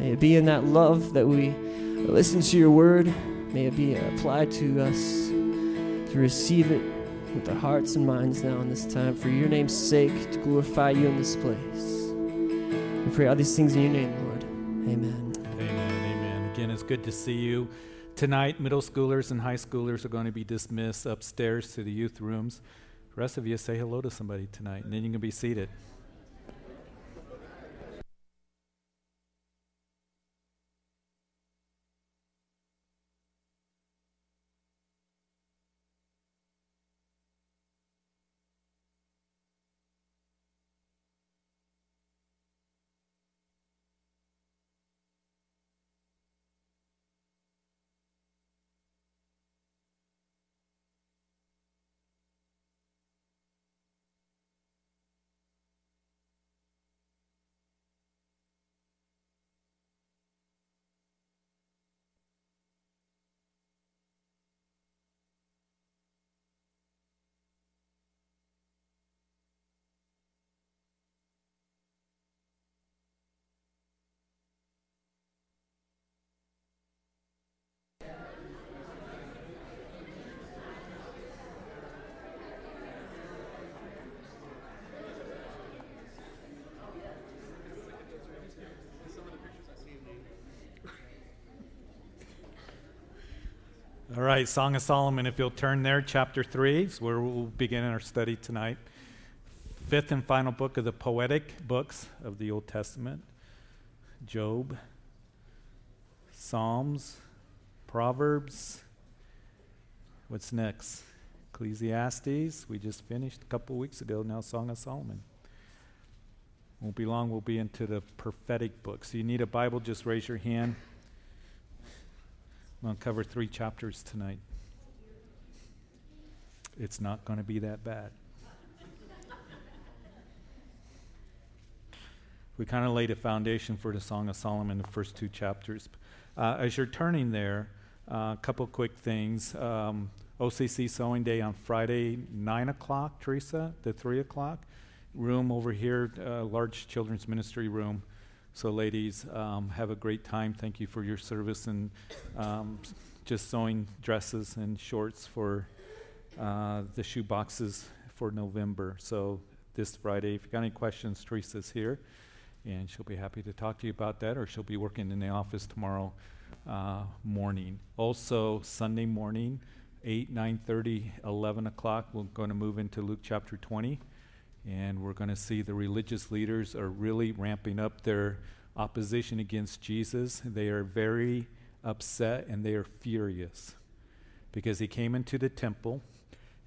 May it be in that love that we listen to your word. May it be applied to us to receive it with our hearts and minds now in this time for your name's sake to glorify you in this place. We pray all these things in your name, Lord. Amen. Amen. Amen. Again, it's good to see you. Tonight, middle schoolers and high schoolers are going to be dismissed upstairs to the youth rooms. The rest of you say hello to somebody tonight, and then you can be seated. All right, Song of Solomon, if you'll turn there, chapter 3 is where we'll begin our study tonight. Fifth and final book of the poetic books of the Old Testament Job, Psalms, Proverbs. What's next? Ecclesiastes. We just finished a couple weeks ago, now Song of Solomon. Won't be long, we'll be into the prophetic books. So you need a Bible, just raise your hand. I'm going to cover three chapters tonight. It's not going to be that bad. we kind of laid a foundation for the Song of Solomon, the first two chapters. Uh, as you're turning there, a uh, couple quick things. Um, OCC Sewing Day on Friday, 9 o'clock, Teresa, to 3 o'clock. Room over here, uh, large children's ministry room. So, ladies, um, have a great time. Thank you for your service and um, just sewing dresses and shorts for uh, the shoe boxes for November. So, this Friday, if you got any questions, Teresa's here, and she'll be happy to talk to you about that, or she'll be working in the office tomorrow uh, morning. Also, Sunday morning, 8, 9.30, 11 o'clock, we're going to move into Luke chapter 20 and we're going to see the religious leaders are really ramping up their opposition against Jesus. They are very upset and they are furious because he came into the temple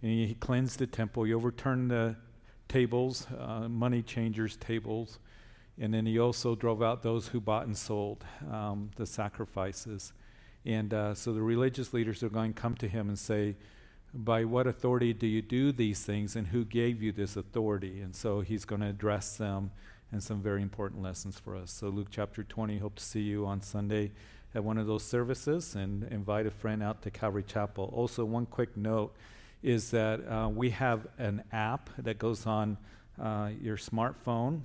and he cleansed the temple. He overturned the tables, uh, money changers' tables, and then he also drove out those who bought and sold um, the sacrifices. And uh, so the religious leaders are going to come to him and say, by what authority do you do these things and who gave you this authority? And so he's going to address them and some very important lessons for us. So, Luke chapter 20, hope to see you on Sunday at one of those services and invite a friend out to Calvary Chapel. Also, one quick note is that uh, we have an app that goes on uh, your smartphone,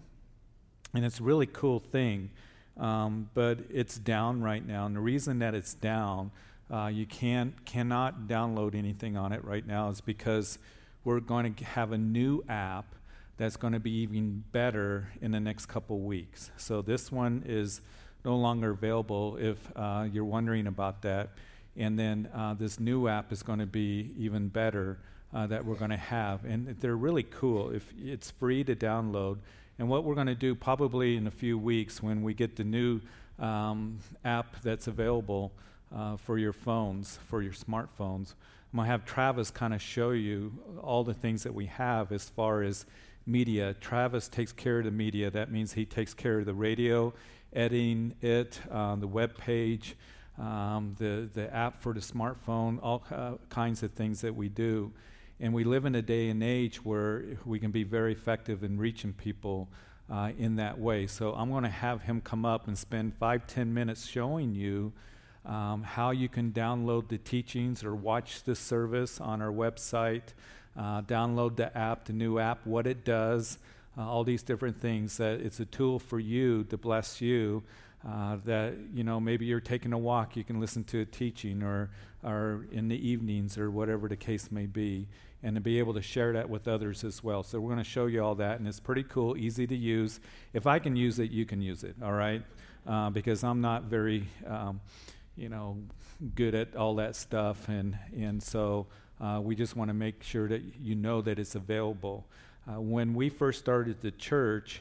and it's a really cool thing. Um, but it's down right now. And the reason that it's down uh, you can't cannot download anything on it right now is because we're going to have a new app that's going to be even better in the next couple weeks. So this one is no longer available if uh, you're wondering about that. And then uh, this new app is going to be even better uh, that we're going to have. And they're really cool. If it's free to download. And what we're going to do probably in a few weeks when we get the new um, app that's available uh, for your phones, for your smartphones. I'm going to have Travis kind of show you all the things that we have as far as media. Travis takes care of the media. That means he takes care of the radio, editing it, uh, the web page, um, the, the app for the smartphone, all uh, kinds of things that we do. And we live in a day and age where we can be very effective in reaching people uh, in that way. So I'm going to have him come up and spend five, ten minutes showing you um, how you can download the teachings or watch the service on our website, uh, download the app, the new app, what it does, uh, all these different things. That it's a tool for you to bless you. Uh, that you know maybe you're taking a walk, you can listen to a teaching, or or in the evenings, or whatever the case may be, and to be able to share that with others as well. So we're going to show you all that, and it's pretty cool, easy to use. If I can use it, you can use it. All right, uh, because I'm not very, um, you know, good at all that stuff, and and so. Uh, we just want to make sure that you know that it's available. Uh, when we first started the church,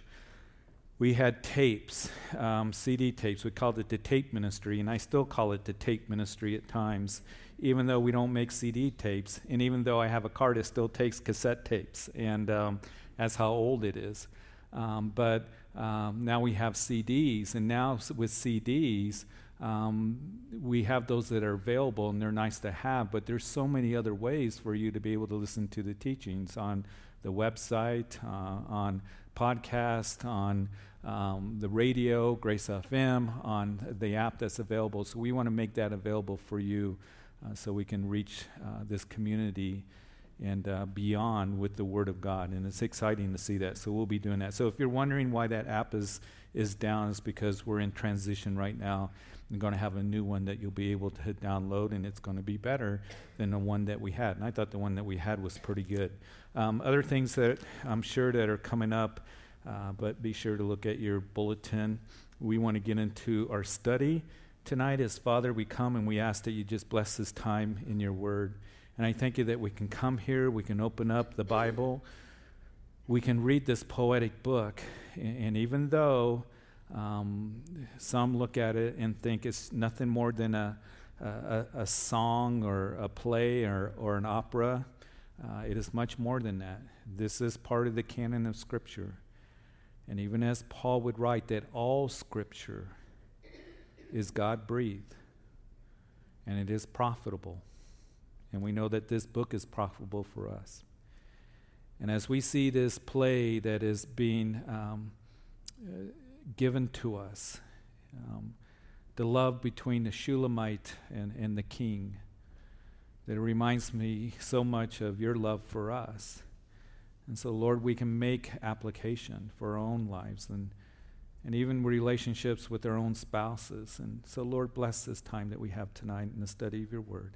we had tapes, um, CD tapes. We called it the tape ministry, and I still call it the tape ministry at times, even though we don't make CD tapes. And even though I have a car that still takes cassette tapes, and um, that's how old it is. Um, but um, now we have CDs, and now with CDs, um, we have those that are available and they're nice to have, but there's so many other ways for you to be able to listen to the teachings on the website, uh, on podcast, on um, the radio, Grace FM, on the app that's available. So we want to make that available for you uh, so we can reach uh, this community and uh, beyond with the Word of God. And it's exciting to see that. So we'll be doing that. So if you're wondering why that app is, is down, it's because we're in transition right now. I'm going to have a new one that you'll be able to download, and it's going to be better than the one that we had. And I thought the one that we had was pretty good. Um, other things that I'm sure that are coming up, uh, but be sure to look at your bulletin. We want to get into our study tonight. As Father, we come and we ask that you just bless this time in your word. And I thank you that we can come here, we can open up the Bible, we can read this poetic book, and even though um, some look at it and think it's nothing more than a, a, a song or a play or, or an opera. Uh, it is much more than that. This is part of the canon of Scripture. And even as Paul would write, that all Scripture is God breathed and it is profitable. And we know that this book is profitable for us. And as we see this play that is being um, uh, given to us. Um, the love between the Shulamite and, and the king. That reminds me so much of your love for us. And so, Lord, we can make application for our own lives and, and even relationships with our own spouses. And so, Lord, bless this time that we have tonight in the study of your word.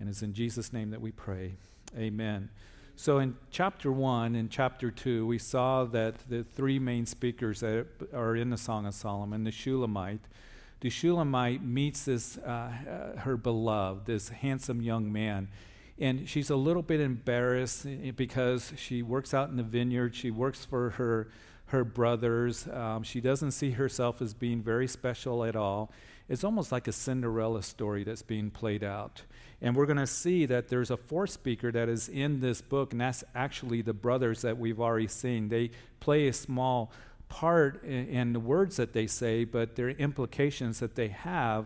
And it's in Jesus' name that we pray. Amen. So in chapter 1 and chapter 2, we saw that the three main speakers that are in the Song of Solomon, the Shulamite, the Shulamite meets this, uh, uh, her beloved, this handsome young man. And she's a little bit embarrassed eh, because she works out in the vineyard. She works for her, her brothers. Um, she doesn't see herself as being very special at all. It's almost like a Cinderella story that's being played out. And we're going to see that there's a fourth speaker that is in this book, and that's actually the brothers that we've already seen. They play a small part in, in the words that they say, but their implications that they have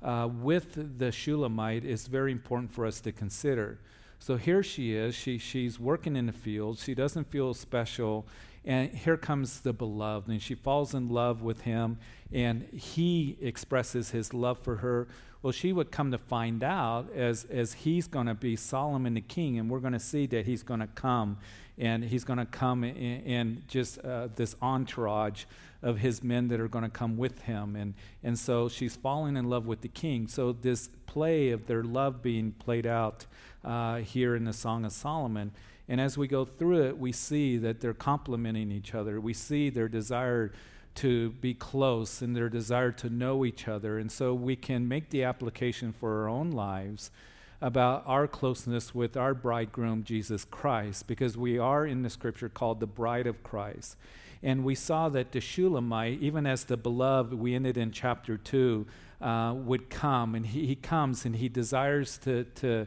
uh, with the Shulamite is very important for us to consider. So here she is. She, she's working in the field. She doesn't feel special. And here comes the beloved, and she falls in love with him, and he expresses his love for her well, she would come to find out as, as he's going to be Solomon the king, and we're going to see that he's going to come, and he's going to come in, in just uh, this entourage of his men that are going to come with him. And, and so she's falling in love with the king. So, this play of their love being played out uh, here in the Song of Solomon. And as we go through it, we see that they're complementing each other. We see their desire to be close and their desire to know each other. And so we can make the application for our own lives about our closeness with our bridegroom, Jesus Christ, because we are in the scripture called the bride of Christ. And we saw that the Shulamite, even as the beloved, we ended in chapter 2, uh, would come. And he, he comes and he desires to, to,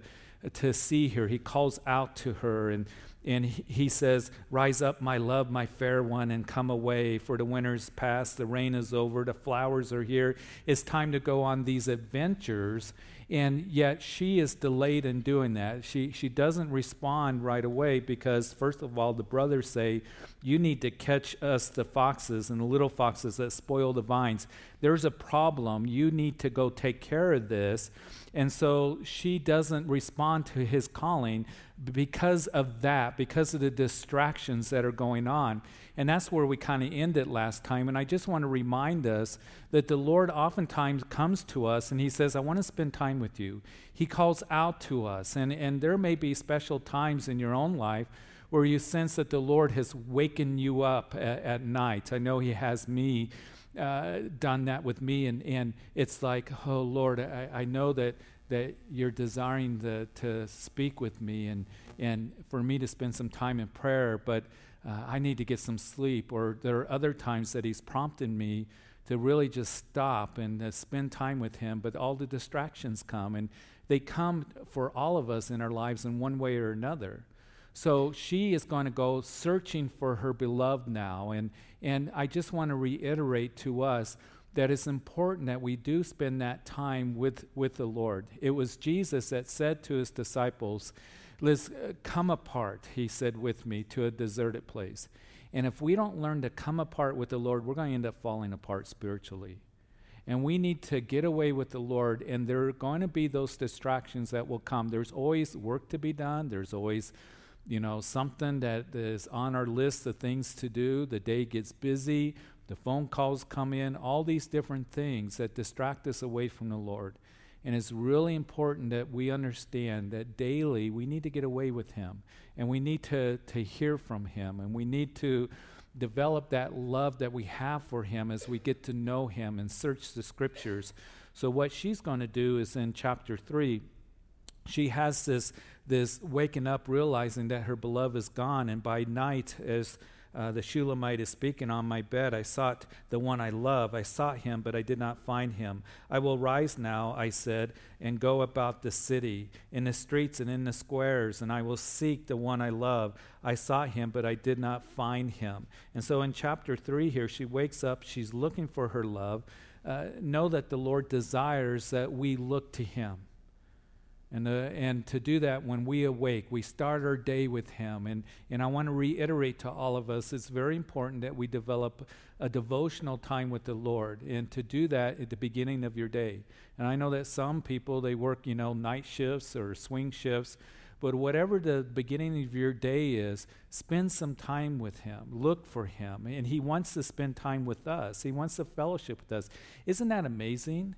to see her. He calls out to her. And and he says, Rise up, my love, my fair one, and come away, for the winter's past, the rain is over, the flowers are here. It's time to go on these adventures. And yet she is delayed in doing that. She, she doesn't respond right away because, first of all, the brothers say, You need to catch us the foxes and the little foxes that spoil the vines. There's a problem. You need to go take care of this. And so she doesn't respond to his calling because of that, because of the distractions that are going on. And that's where we kind of ended last time. And I just want to remind us that the Lord oftentimes comes to us and He says, I want to spend time with you. He calls out to us. And, and there may be special times in your own life where you sense that the Lord has wakened you up at, at night. I know He has me. Uh, done that with me, and, and it's like, oh Lord, I, I know that that you're desiring the, to speak with me and, and for me to spend some time in prayer, but uh, I need to get some sleep. Or there are other times that He's prompted me to really just stop and uh, spend time with Him, but all the distractions come, and they come for all of us in our lives in one way or another. So she is going to go searching for her beloved now. And, and I just want to reiterate to us that it's important that we do spend that time with, with the Lord. It was Jesus that said to his disciples, Let's uh, come apart, he said with me, to a deserted place. And if we don't learn to come apart with the Lord, we're going to end up falling apart spiritually. And we need to get away with the Lord, and there are going to be those distractions that will come. There's always work to be done, there's always you know, something that is on our list of things to do. The day gets busy, the phone calls come in, all these different things that distract us away from the Lord. And it's really important that we understand that daily we need to get away with Him and we need to, to hear from Him and we need to develop that love that we have for Him as we get to know Him and search the Scriptures. So, what she's going to do is in chapter 3, she has this, this waking up, realizing that her beloved is gone, and by night, as uh, the Shulamite is speaking on my bed. I sought the one I love. I sought him, but I did not find him. I will rise now, I said, and go about the city, in the streets and in the squares, and I will seek the one I love. I sought him, but I did not find him. And so in chapter 3 here, she wakes up, she's looking for her love. Uh, know that the Lord desires that we look to him. And, uh, and to do that when we awake, we start our day with Him. And, and I want to reiterate to all of us it's very important that we develop a devotional time with the Lord and to do that at the beginning of your day. And I know that some people, they work, you know, night shifts or swing shifts. But whatever the beginning of your day is, spend some time with Him. Look for Him. And He wants to spend time with us, He wants to fellowship with us. Isn't that amazing?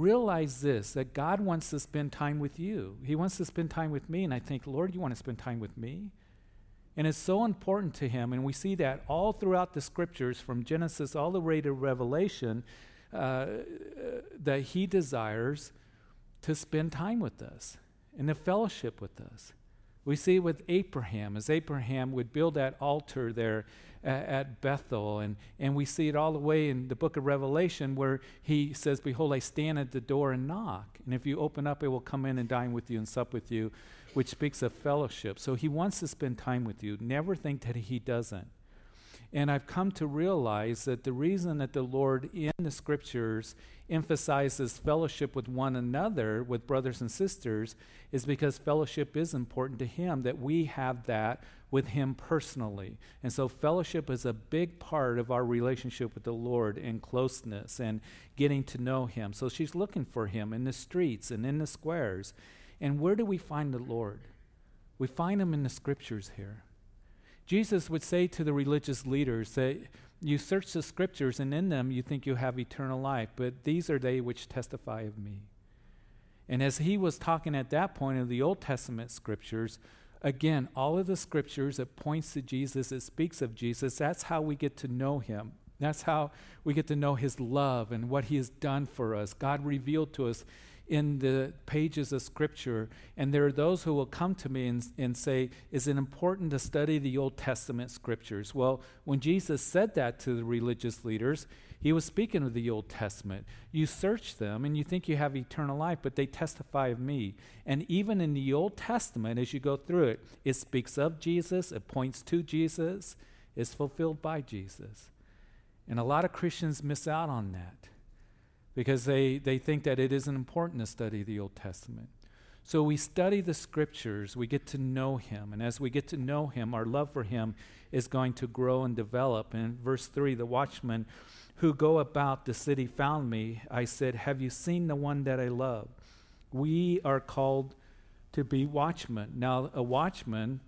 Realize this that God wants to spend time with you. He wants to spend time with me. And I think, Lord, you want to spend time with me? And it's so important to him. And we see that all throughout the scriptures, from Genesis all the way to Revelation, uh, that he desires to spend time with us and to fellowship with us. We see with Abraham, as Abraham would build that altar there at, at, Bethel. And, and we see it all the way in the book of Revelation where he says, Behold, I stand at the door and knock. And if you open up, it will come in and dine with you and sup with you, which speaks of fellowship. So he wants to spend time with you. Never think that he doesn't. And I've come to realize that the reason that the Lord in the scriptures emphasizes fellowship with one another, with brothers and sisters, is because fellowship is important to Him, that we have that with Him personally. And so, fellowship is a big part of our relationship with the Lord and closeness and getting to know Him. So, she's looking for Him in the streets and in the squares. And where do we find the Lord? We find Him in the scriptures here. Jesus would say to the religious leaders that you search the scriptures, and in them you think you have eternal life, but these are they which testify of me. And as he was talking at that point of the Old Testament scriptures, Again, all of the scriptures that points to Jesus, it speaks of Jesus, that's how we get to know him. That's how we get to know his love and what he has done for us. God revealed to us in the pages of Scripture. And there are those who will come to me and, and say, Is it important to study the Old Testament Scriptures? Well, when Jesus said that to the religious leaders, he was speaking of the Old Testament. You search them and you think you have eternal life, but they testify of me. And even in the Old Testament, as you go through it, it speaks of Jesus, it points to Jesus, it's fulfilled by Jesus. And a lot of Christians miss out on that because they, they think that it isn't important to study the Old Testament. So we study the scriptures, we get to know him, and as we get to know him, our love for him is going to grow and develop. And verse 3, the watchman who go about the city found me, I said, Have you seen the one that I love? We are called to be watchmen. Now, a watchman,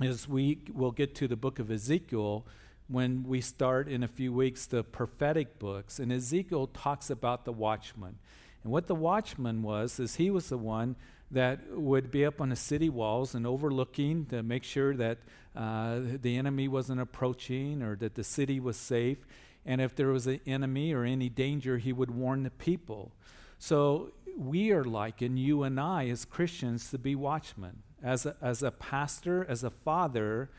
as we will get to the book of Ezekiel, when we start in a few weeks the prophetic books, and Ezekiel talks about the watchman. And what the watchman was, is he was the one that would be up on the city walls and overlooking to make sure that uh, the enemy wasn't approaching or that the city was safe. And if there was an enemy or any danger, he would warn the people. So we are like, and you and I as Christians, to be watchmen. As a, as a pastor, as a father,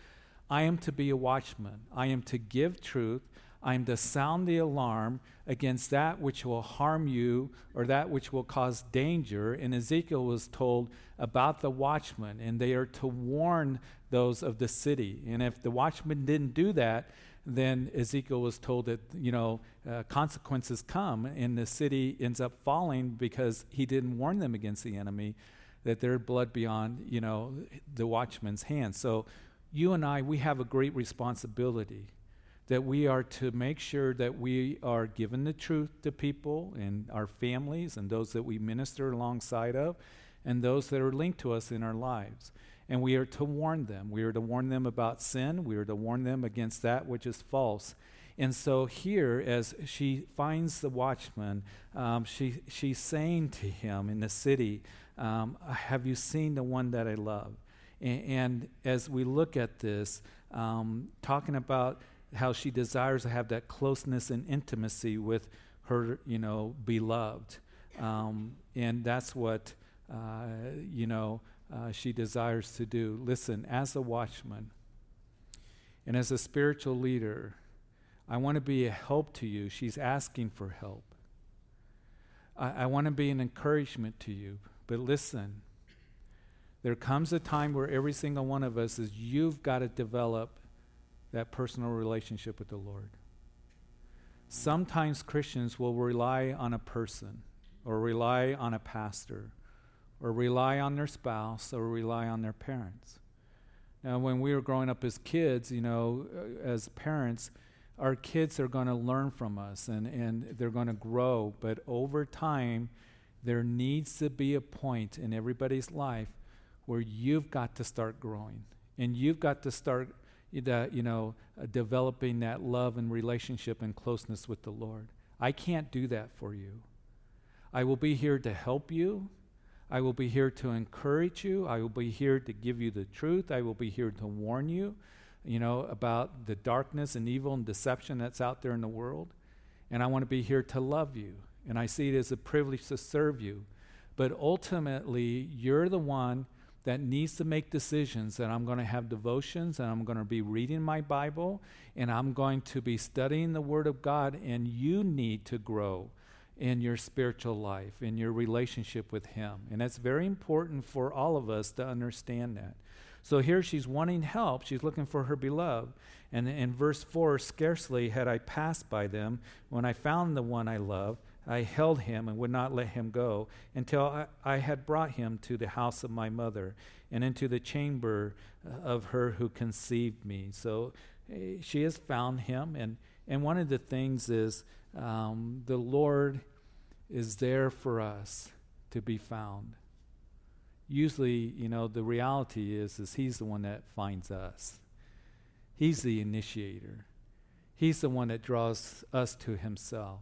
I am to be a watchman. I am to give truth. I am to sound the alarm against that which will harm you or that which will cause danger. And Ezekiel was told about the watchmen, and they are to warn those of the city. And if the watchman didn't do that, then Ezekiel was told that, you know, uh, consequences come, and the city ends up falling because he didn't warn them against the enemy, that their blood beyond, you know, the watchman's hands. So you and I, we have a great responsibility that we are to make sure that we are giving the truth to people and our families and those that we minister alongside of and those that are linked to us in our lives. And we are to warn them. We are to warn them about sin. We are to warn them against that which is false. And so here, as she finds the watchman, um, she, she's saying to him in the city, um, Have you seen the one that I love? And, and as we look at this, um, talking about how she desires to have that closeness and intimacy with her, you know, beloved. Um, and that's what, uh, you know, uh, she desires to do. Listen, as a watchman and as a spiritual leader, I want to be a help to you. She's asking for help. I, I want to be an encouragement to you. But listen, there comes a time where every single one of us is you've got to develop that personal relationship with the Lord. Sometimes Christians will rely on a person or rely on a pastor or rely on their spouse or rely on their parents. Now, when we were growing up as kids, you know, uh, as parents, our kids are going to learn from us and, and they're going to grow. But over time, there needs to be a point in everybody's life where you've got to start growing and you've got to start you know uh, developing that love and relationship and closeness with the lord i can't do that for you i will be here to help you I will be here to encourage you. I will be here to give you the truth. I will be here to warn you, you know, about the darkness and evil and deception that's out there in the world. And I want to be here to love you. And I see it as a privilege to serve you. But ultimately, you're the one that needs to make decisions that I'm going to have devotions and I'm going to be reading my Bible and I'm going to be studying the Word of God, and you need to grow in your spiritual life, in your relationship with Him. And that's very important for all of us to understand that. So here she's wanting help. She's looking for her beloved. And in verse 4, scarcely had I passed by them when I found the one I love. I held him and would not let him go until I, I, had brought him to the house of my mother and into the chamber of her who conceived me. So eh, she has found him. And, and one of the things is um, the Lord is there for us to be found. Usually, you know, the reality is, is He's the one that finds us. He's the initiator. He's the one that draws us to Himself.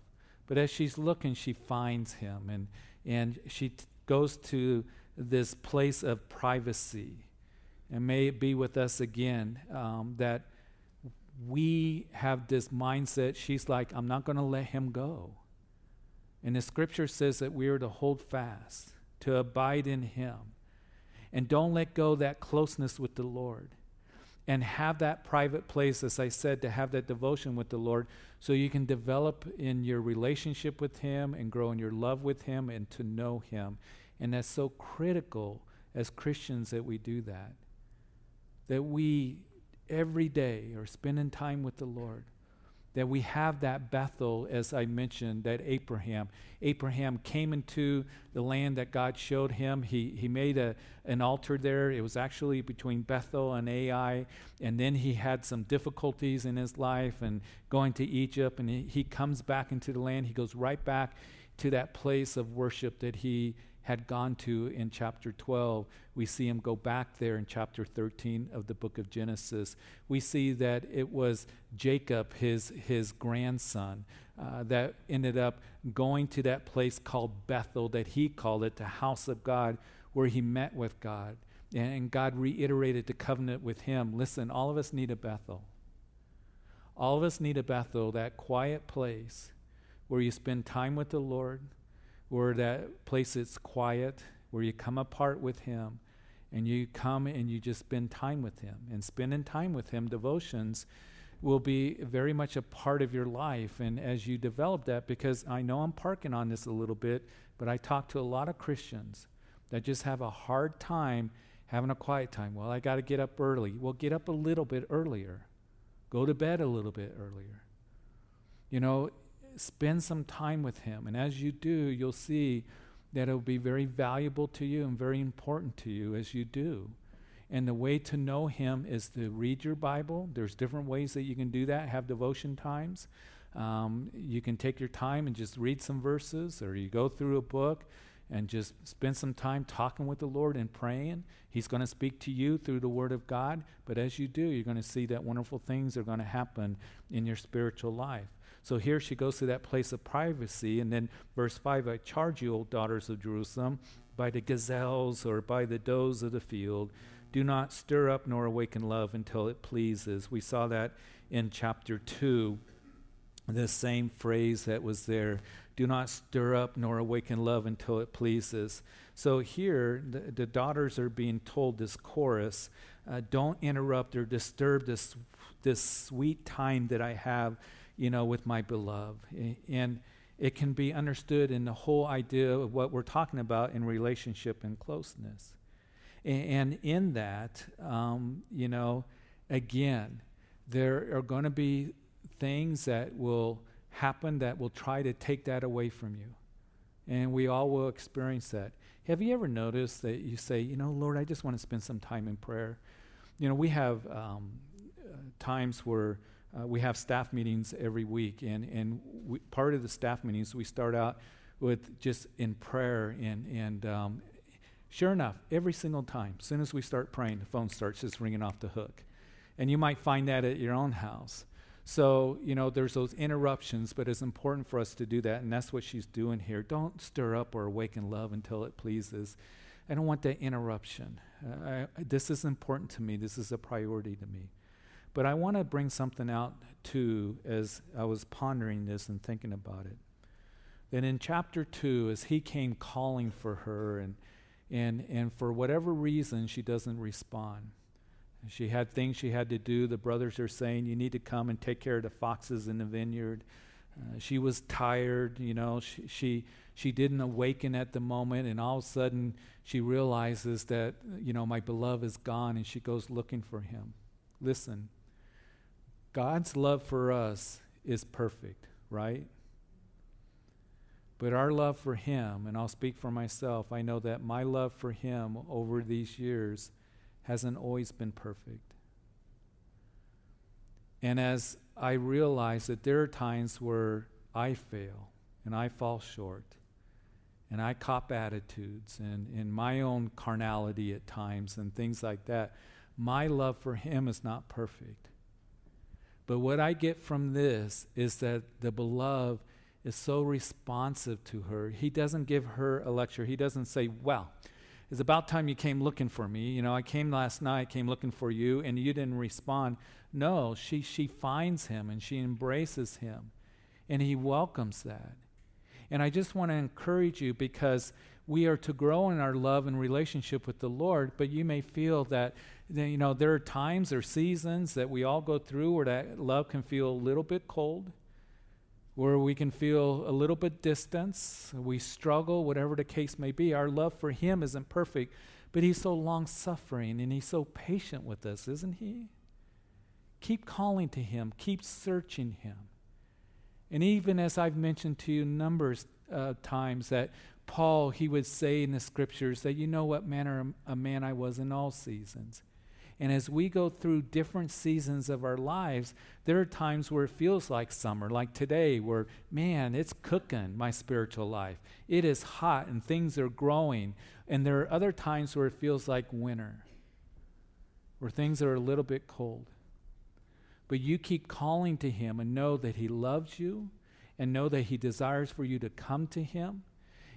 But as she's looking, she finds Him, and and she t- goes to this place of privacy. And may it be with us again um, that we have this mindset. She's like, I'm not going to let him go. And the scripture says that we are to hold fast, to abide in him. And don't let go that closeness with the Lord. And have that private place, as I said, to have that devotion with the Lord so you can develop in your relationship with Him and grow in your love with Him and to know Him. And that's so critical as Christians that we do that. That we every day are spending time with the Lord. That we have that Bethel, as I mentioned, that Abraham. Abraham came into the land that God showed him. He, he made a, an altar there. It was actually between Bethel and Ai. And then he had some difficulties in his life and going to Egypt. And he, he comes back into the land. He goes right back to that place of worship that he, had gone to in chapter 12. We see him go back there in chapter 13 of the book of Genesis. We see that it was Jacob, his, his grandson, uh, that ended up going to that place called Bethel, that he called it the house of God, where he met with God. And God reiterated the covenant with him. Listen, all of us need a Bethel. All of us need a Bethel, that quiet place where you spend time with the Lord, where that place is quiet, where you come apart with Him, and you come and you just spend time with Him. And spending time with Him, devotions, will be very much a part of your life. And as you develop that, because I know I'm parking on this a little bit, but I talk to a lot of Christians that just have a hard time having a quiet time. Well, I got to get up early. Well, get up a little bit earlier. Go to bed a little bit earlier. You know, spend some time with Him. And as you do, you'll see that it will be very valuable to you and very important to you as you do. And the way to know Him is to read your Bible. There's different ways that you can do that, have devotion times. Um, you can take your time and just read some verses, or you go through a book and just spend some time talking with the Lord and praying. He's going to speak to you through the Word of God. But as you do, you're going to see that wonderful things are going to happen in your spiritual life. So here she goes to that place of privacy. And then verse 5 I charge you, O daughters of Jerusalem, by the gazelles or by the does of the field, do not stir up nor awaken love until it pleases. We saw that in chapter 2, the same phrase that was there. Do not stir up nor awaken love until it pleases. So here, the, the daughters are being told this chorus uh, don't interrupt or disturb this, this sweet time that I have you know, with my beloved. And it can be understood in the whole idea of what we're talking about in relationship and closeness. And in that, um, you know, again, there are going to be things that will happen that will try to take that away from you. And we all will experience that. Have you ever noticed that you say, you know, Lord, I just want to spend some time in prayer? You know, we have um, uh, times where uh, we have staff meetings every week, and, and we, part of the staff meetings, we start out with just in prayer. And, and um, sure enough, every single time, as soon as we start praying, the phone starts just ringing off the hook. And you might find that at your own house. So, you know, there's those interruptions, but it's important for us to do that. And that's what she's doing here. Don't stir up or awaken love until it pleases. I don't want that interruption. Uh, I, this is important to me. This is a priority to me. But I want to bring something out too as I was pondering this and thinking about it. Then in chapter 2, as he came calling for her, and, and, and for whatever reason, she doesn't respond. She had things she had to do. The brothers are saying, You need to come and take care of the foxes in the vineyard. Uh, she was tired, you know, she, she, she didn't awaken at the moment, and all of a sudden she realizes that, you know, my beloved is gone, and she goes looking for him. Listen, God's love for us is perfect, right? But our love for Him, and I'll speak for myself, I know that my love for Him over these years hasn't always been perfect. And as I realize that there are times where I fail and I fall short and I cop attitudes and in my own carnality at times and things like that, my love for Him is not perfect. But what I get from this is that the beloved is so responsive to her. He doesn't give her a lecture. He doesn't say, Well, it's about time you came looking for me. You know, I came last night, came looking for you, and you didn't respond. No, she, she finds him and she embraces him, and he welcomes that. And I just want to encourage you because we are to grow in our love and relationship with the Lord, but you may feel that you know, there are times or seasons that we all go through where that love can feel a little bit cold, where we can feel a little bit distance. We struggle, whatever the case may be. Our love for Him isn't perfect, but He's so long suffering and He's so patient with us, isn't He? Keep calling to Him, keep searching Him. And even as I've mentioned to you numbers of times that Paul, he would say in the scriptures that you know what manner a man I was in all seasons. And as we go through different seasons of our lives, there are times where it feels like summer, like today, where, man, it's cooking my spiritual life. It is hot and things are growing. And there are other times where it feels like winter, where things are a little bit cold. But you keep calling to Him and know that He loves you and know that He desires for you to come to Him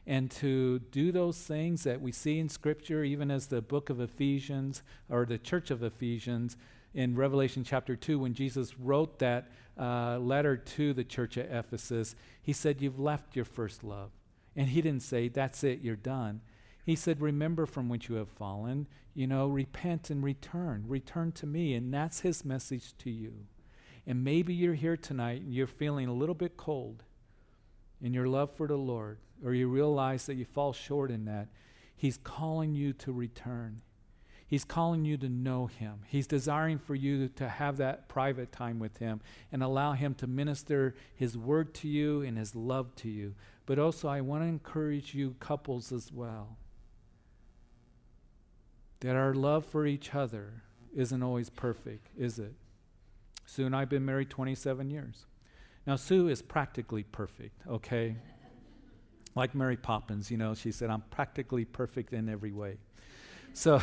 and to do those things that we see in Scripture, even as the book of Ephesians or the church of Ephesians in Revelation chapter 2, when Jesus wrote that uh, letter to the church at Ephesus, he said, You've left your first love. And he didn't say, That's it, you're done. He said, Remember from which you have fallen, you know, repent and return. Return to me. And that's his message to you. And maybe you're here tonight and you're feeling a little bit cold in your love for the Lord or you realize that you fall short in that, He's calling you to return. He's calling you to know Him. He's desiring for you to have that private time with Him and allow Him to minister His word to you and His love to you. But also, I want to encourage you, couples, as well, that our love for each other isn't always perfect, is it? Sue and I have been married 27 years. Now, Sue is practically perfect, okay? like Mary Poppins, you know, she said, I'm practically perfect in every way. So,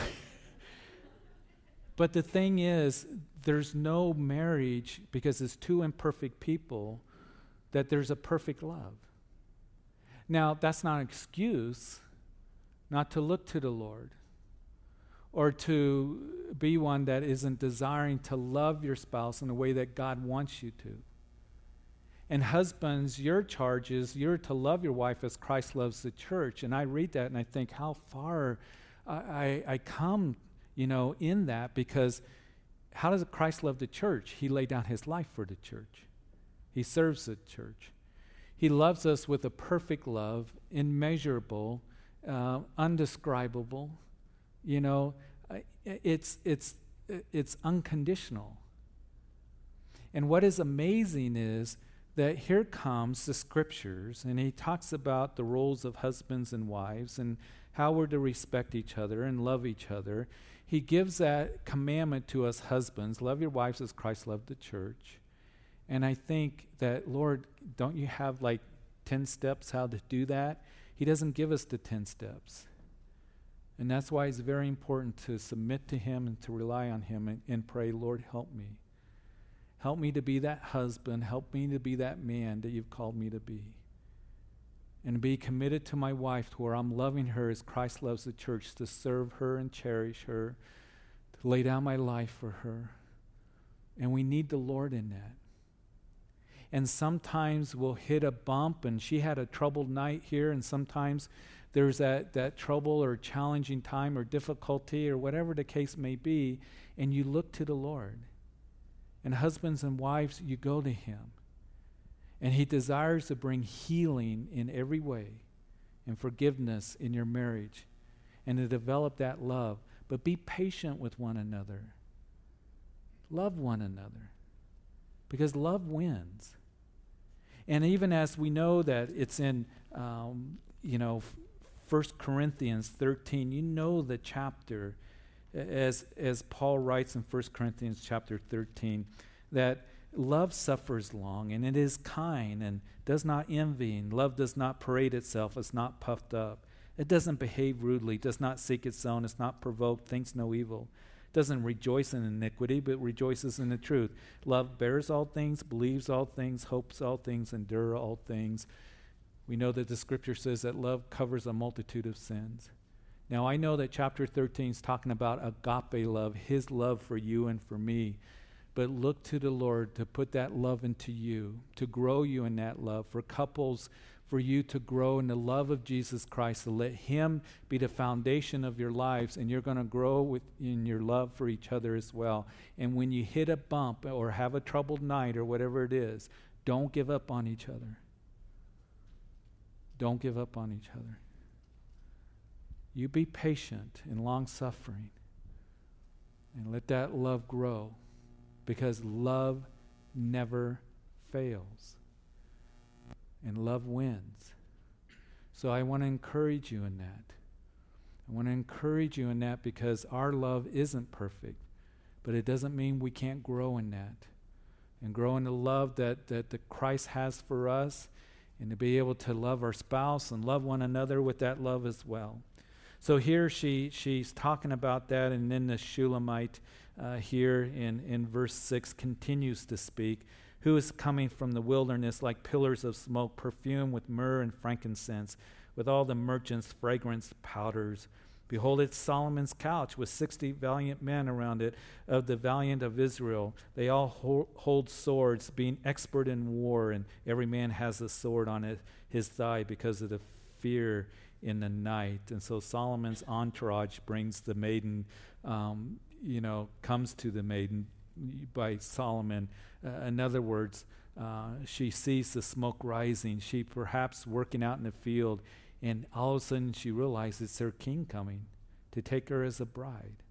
but the thing is, there's no marriage because it's two imperfect people that there's a perfect love. Now, that's not an excuse not to look to the Lord or to be one that isn't desiring to love your spouse in the way that God wants you to. And husbands, your charge is you're to love your wife as Christ loves the church. And I read that and I think how far I, I, I come, you know, in that because how does Christ love the church? He laid down his life for the church. He serves the church. He loves us with a perfect love, immeasurable, uh, undescribable. You know, it's, it's, it's unconditional. And what is amazing is that here comes the scriptures, and he talks about the roles of husbands and wives and how we're to respect each other and love each other. He gives that commandment to us husbands love your wives as Christ loved the church. And I think that, Lord, don't you have like 10 steps how to do that? He doesn't give us the 10 steps. And that's why it's very important to submit to Him and to rely on Him and, and pray, Lord, help me. Help me to be that husband. Help me to be that man that you've called me to be. And be committed to my wife to where I'm loving her as Christ loves the church, to serve her and cherish her, to lay down my life for her. And we need the Lord in that. And sometimes we'll hit a bump, and she had a troubled night here, and sometimes there's that, that trouble or challenging time or difficulty or whatever the case may be, and you look to the Lord. And husbands and wives, you go to him. And he desires to bring healing in every way and forgiveness in your marriage and to develop that love. But be patient with one another. Love one another because love wins. And even as we know that it's in, um, you know, 1 Corinthians 13, you know the chapter as, as Paul writes in 1 Corinthians chapter 13, that love suffers long and it is kind and does not envy, and love does not parade itself, it's not puffed up. It doesn't behave rudely, does not seek its own, is not provoked, thinks no evil. Doesn't rejoice in iniquity, but rejoices in the truth. Love bears all things, believes all things, hopes all things, endure all things. We know that the scripture says that love covers a multitude of sins. Now, I know that chapter 13 is talking about agape love, his love for you and for me. But look to the Lord to put that love into you, to grow you in that love. For couples, for you to grow in the love of Jesus Christ, to let Him be the foundation of your lives, and you're going to grow with, in your love for each other as well. And when you hit a bump or have a troubled night or whatever it is, don't give up on each other. Don't give up on each other. You be patient and long suffering and let that love grow because love never fails and love wins. So I want to encourage you in that. I want to encourage you in that because our love isn't perfect, But it doesn't mean we can't grow in that and grow in the love that, that the Christ has for us and to be able to love our spouse and love one another with that love as well. So here she, she's talking about that, and then the Shulamite uh, here in, in verse 6 continues to speak who is coming from the wilderness like pillars of smoke, perfumed with myrrh and frankincense, with all the merchants' fragrance powders. Behold, it's Solomon's couch with sixty valiant men around it, of the valiant of Israel. They all ho- hold swords, being expert in war, and every man has a sword on it, his thigh because of the fear in the night. And so Solomon's entourage brings the maiden, um, you know, comes to the maiden by Solomon. Uh, in other words, uh, she sees the smoke rising. She perhaps working out in the field, and all of a sudden she realizes it's her king coming to take her as a bride.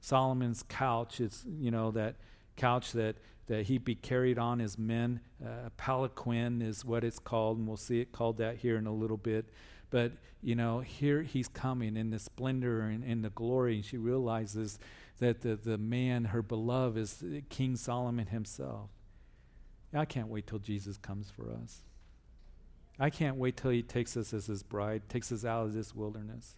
Solomon's couch is, you know, that couch that, that he be carried on as men. Uh, palanquin is what it's called, and we'll see it called that here in a little bit. But, you know, here he's coming in the splendor and in the glory, and she realizes that the, the man, her beloved, is King Solomon himself. I can't wait till Jesus comes for us. I can't wait till he takes us as his bride, takes us out of this wilderness.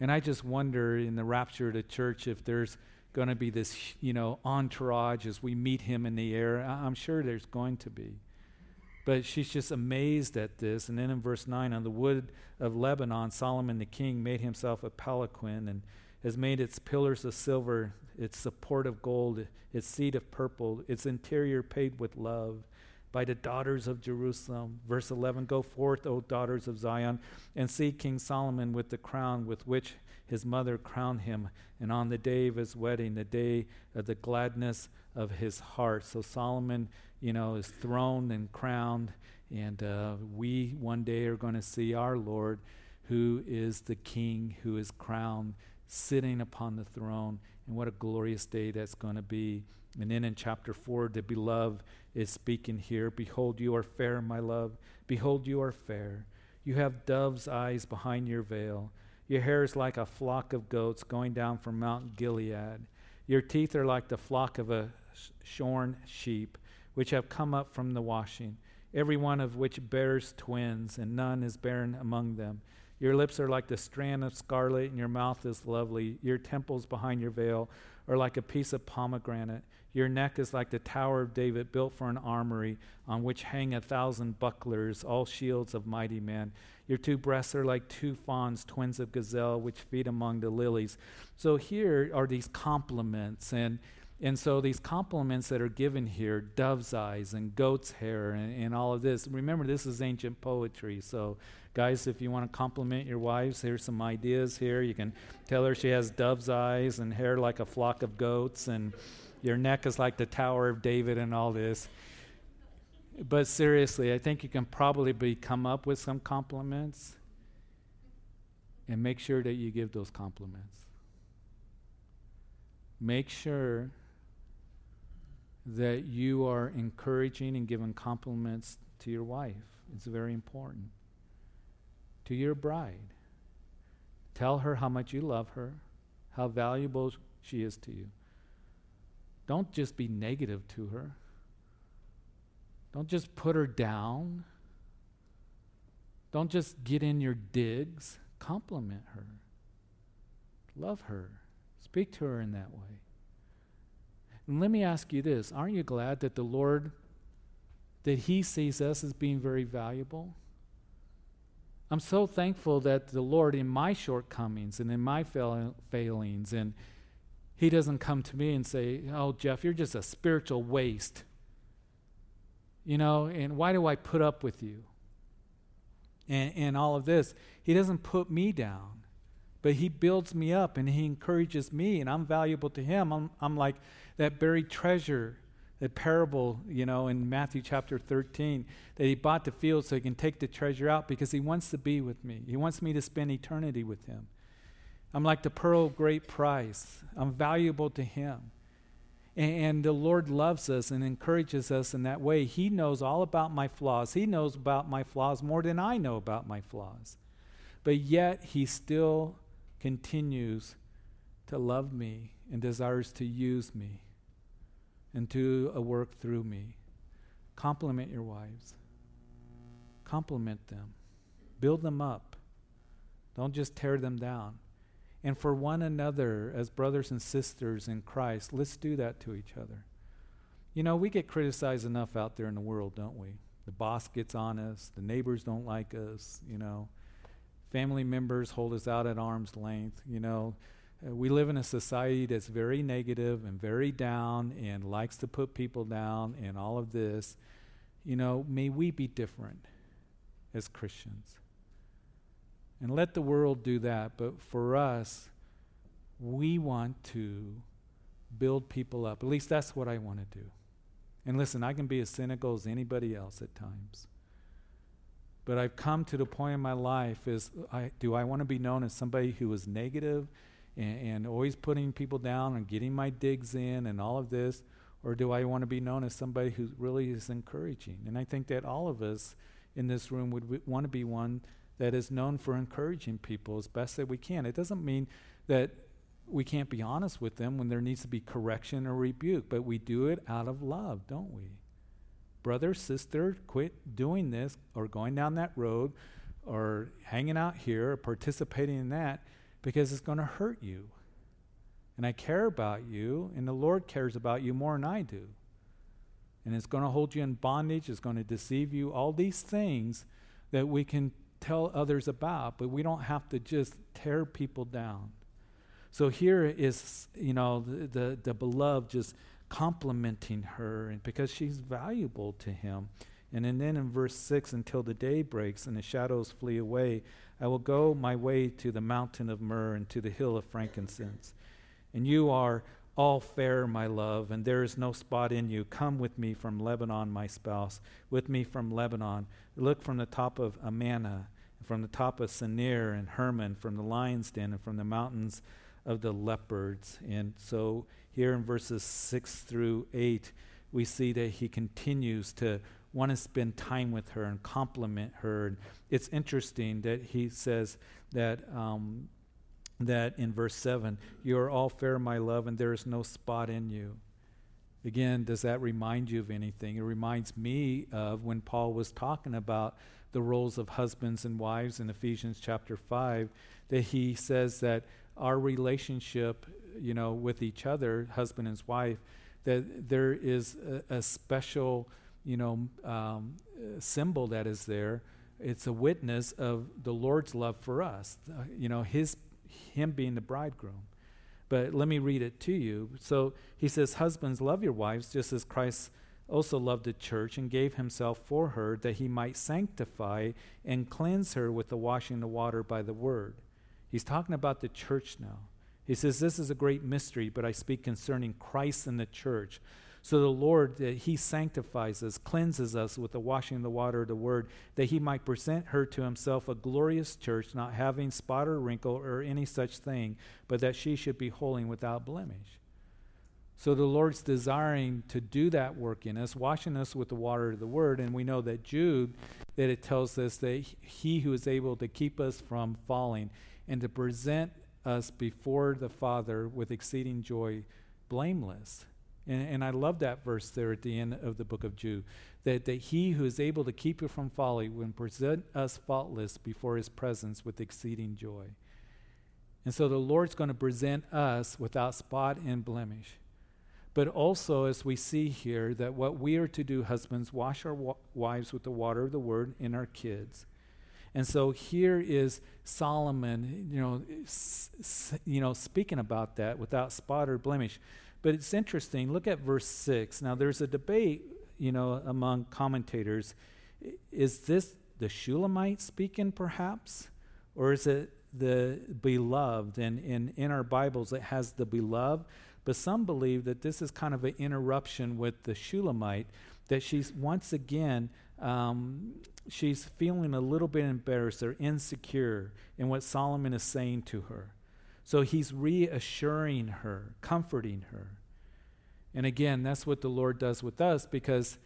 And I just wonder in the rapture of the church if there's going to be this, you know, entourage as we meet him in the air. I'm sure there's going to be. But she's just amazed at this. And then in verse 9, on the wood of Lebanon, Solomon the king made himself a palanquin and has made its pillars of silver, its support of gold, its seat of purple, its interior paved with love by the daughters of Jerusalem. Verse 11 Go forth, O daughters of Zion, and see King Solomon with the crown with which his mother crowned him, and on the day of his wedding, the day of the gladness of his heart. So Solomon, you know, is throned and crowned, and uh, we one day are going to see our Lord, who is the King, who is crowned sitting upon the throne. And what a glorious day that's going to be. And then in chapter 4, the beloved is speaking here Behold, you are fair, my love. Behold, you are fair. You have dove's eyes behind your veil. Your hair is like a flock of goats going down from Mount Gilead. Your teeth are like the flock of a shorn sheep, which have come up from the washing, every one of which bears twins, and none is barren among them. Your lips are like the strand of scarlet, and your mouth is lovely. Your temples behind your veil are like a piece of pomegranate. Your neck is like the Tower of David, built for an armory, on which hang a thousand bucklers, all shields of mighty men. Your two breasts are like two fawns, twins of gazelle, which feed among the lilies. So here are these compliments, and and so these compliments that are given here, dove's eyes and goat's hair and, and all of this. Remember, this is ancient poetry, so Guys, if you want to compliment your wives, here's some ideas here. You can tell her she has dove's eyes and hair like a flock of goats, and your neck is like the Tower of David, and all this. But seriously, I think you can probably be, come up with some compliments and make sure that you give those compliments. Make sure that you are encouraging and giving compliments to your wife. It's very important to your bride. Tell her how much you love her, how valuable she is to you. Don't just be negative to her. Don't just put her down. Don't just get in your digs. Compliment her. Love her. Speak to her in that way. And let me ask you this aren't you glad that the Lord, that He sees us as being very valuable? I'm so thankful that the Lord, in my shortcomings and in my fail- failings, and He doesn't come to me and say, Oh, Jeff, you're just a spiritual waste. You know, and why do I put up with you? And, and all of this. He doesn't put me down, but He builds me up and He encourages me, and I'm valuable to Him. I'm, I'm like that buried treasure the parable, you know, in Matthew chapter 13, that he bought the field so he can take the treasure out because he wants to be with me. He wants me to spend eternity with him. I'm like the pearl of great price. I'm valuable to him. And, and the Lord loves us and encourages us in that way. He knows all about my flaws. He knows about my flaws more than I know about my flaws. But yet, he still continues to love me and desires to use me and do a work through me. Compliment your wives. Compliment them. Build them up. Don't just tear them down. And for one another, as brothers and sisters in Christ, let's do that to each other. You know, we get criticized enough out there in the world, don't we? The boss gets on us, the neighbors don't like us, you know. Family members hold us out at arm's length, you know. Uh, we live in a society that's very negative and very down and likes to put people down and all of this. You know, may we be different as Christians. And let the world do that. But for us, we want to build people up. At least that's what I want to do. And listen, I can be as cynical as anybody else at times. But I've come to the point in my life is I, do I want to be known as somebody who is negative and, and always putting people down and getting my digs in and all of this? Or do I want to be known as somebody who really is encouraging? And I think that all of us in this room would w- want to be one that is known for encouraging people as best that we can. It doesn't mean that we can't be honest with them when there needs to be correction or rebuke, but we do it out of love, don't we? Brother, sister, quit doing this or going down that road or hanging out here or participating in that because it's going to hurt you. And I care about you, and the Lord cares about you more than I do. And it's going to hold you in bondage, it's going to deceive you, all these things that we can tell others about, but we don't have to just tear people down. So here is, you know, the, the, the beloved just complimenting her and because she's valuable to him. And, then in verse 6, until the day breaks and the shadows flee away, I will go my way to the mountain of myrrh and to the hill of frankincense. And you are all fair, my love, and there is no spot in you. Come with me from Lebanon, my spouse, with me from Lebanon. Look from the top of Amana from the top of Senir and Hermon, from the lion's den, and from the mountains of the leopards. And so here in verses 6 through 8, we see that he continues to want to spend time with her and compliment her. And it's interesting that he says that. Um, that in verse 7, you are all fair, my love, and there is no spot in you. Again, does that remind you of anything? It reminds me of when Paul was talking about the roles of husbands and wives in Ephesians chapter 5 that he says that our relationship, you know, with each other, husband and wife, that there is a, a special, you know, um, symbol that is there. It's a witness of the Lord's love for us, uh, you know, his him being the bridegroom. But let me read it to you. So he says, Husbands, love your wives just as Christ also loved the church and gave himself for her that he might sanctify and cleanse her with the washing of the water by the word. He's talking about the church now. He says, This is a great mystery, but I speak concerning Christ and the church. So the Lord, that He sanctifies us, cleanses us with the washing of the water of the Word, that He might present her to Himself a glorious church, not having spot or wrinkle or any such thing, but that she should be holy without blemish. So the Lord's desiring to do that work in us, washing us with the water of the word. And we know that Jude, that it tells us that he who is able to keep us from falling and to present us before the Father with exceeding joy, blameless. And, and I love that verse there at the end of the book of Jude that, that he who is able to keep you from folly will present us faultless before his presence with exceeding joy. And so the Lord's going to present us without spot and blemish. But also, as we see here, that what we are to do, husbands, wash our wa- wives with the water of the word in our kids. And so here is Solomon, you know, s- s- you know, speaking about that without spot or blemish. But it's interesting. Look at verse six. Now, there's a debate, you know, among commentators. Is this the Shulamite speaking, perhaps, or is it the beloved? And in in our Bibles, it has the beloved. But some believe that this is kind of an interruption with the Shulamite, that she's once again, um, she's feeling a little bit embarrassed or insecure in what Solomon is saying to her. So he's reassuring her, comforting her. And again, that's what the Lord does with us because,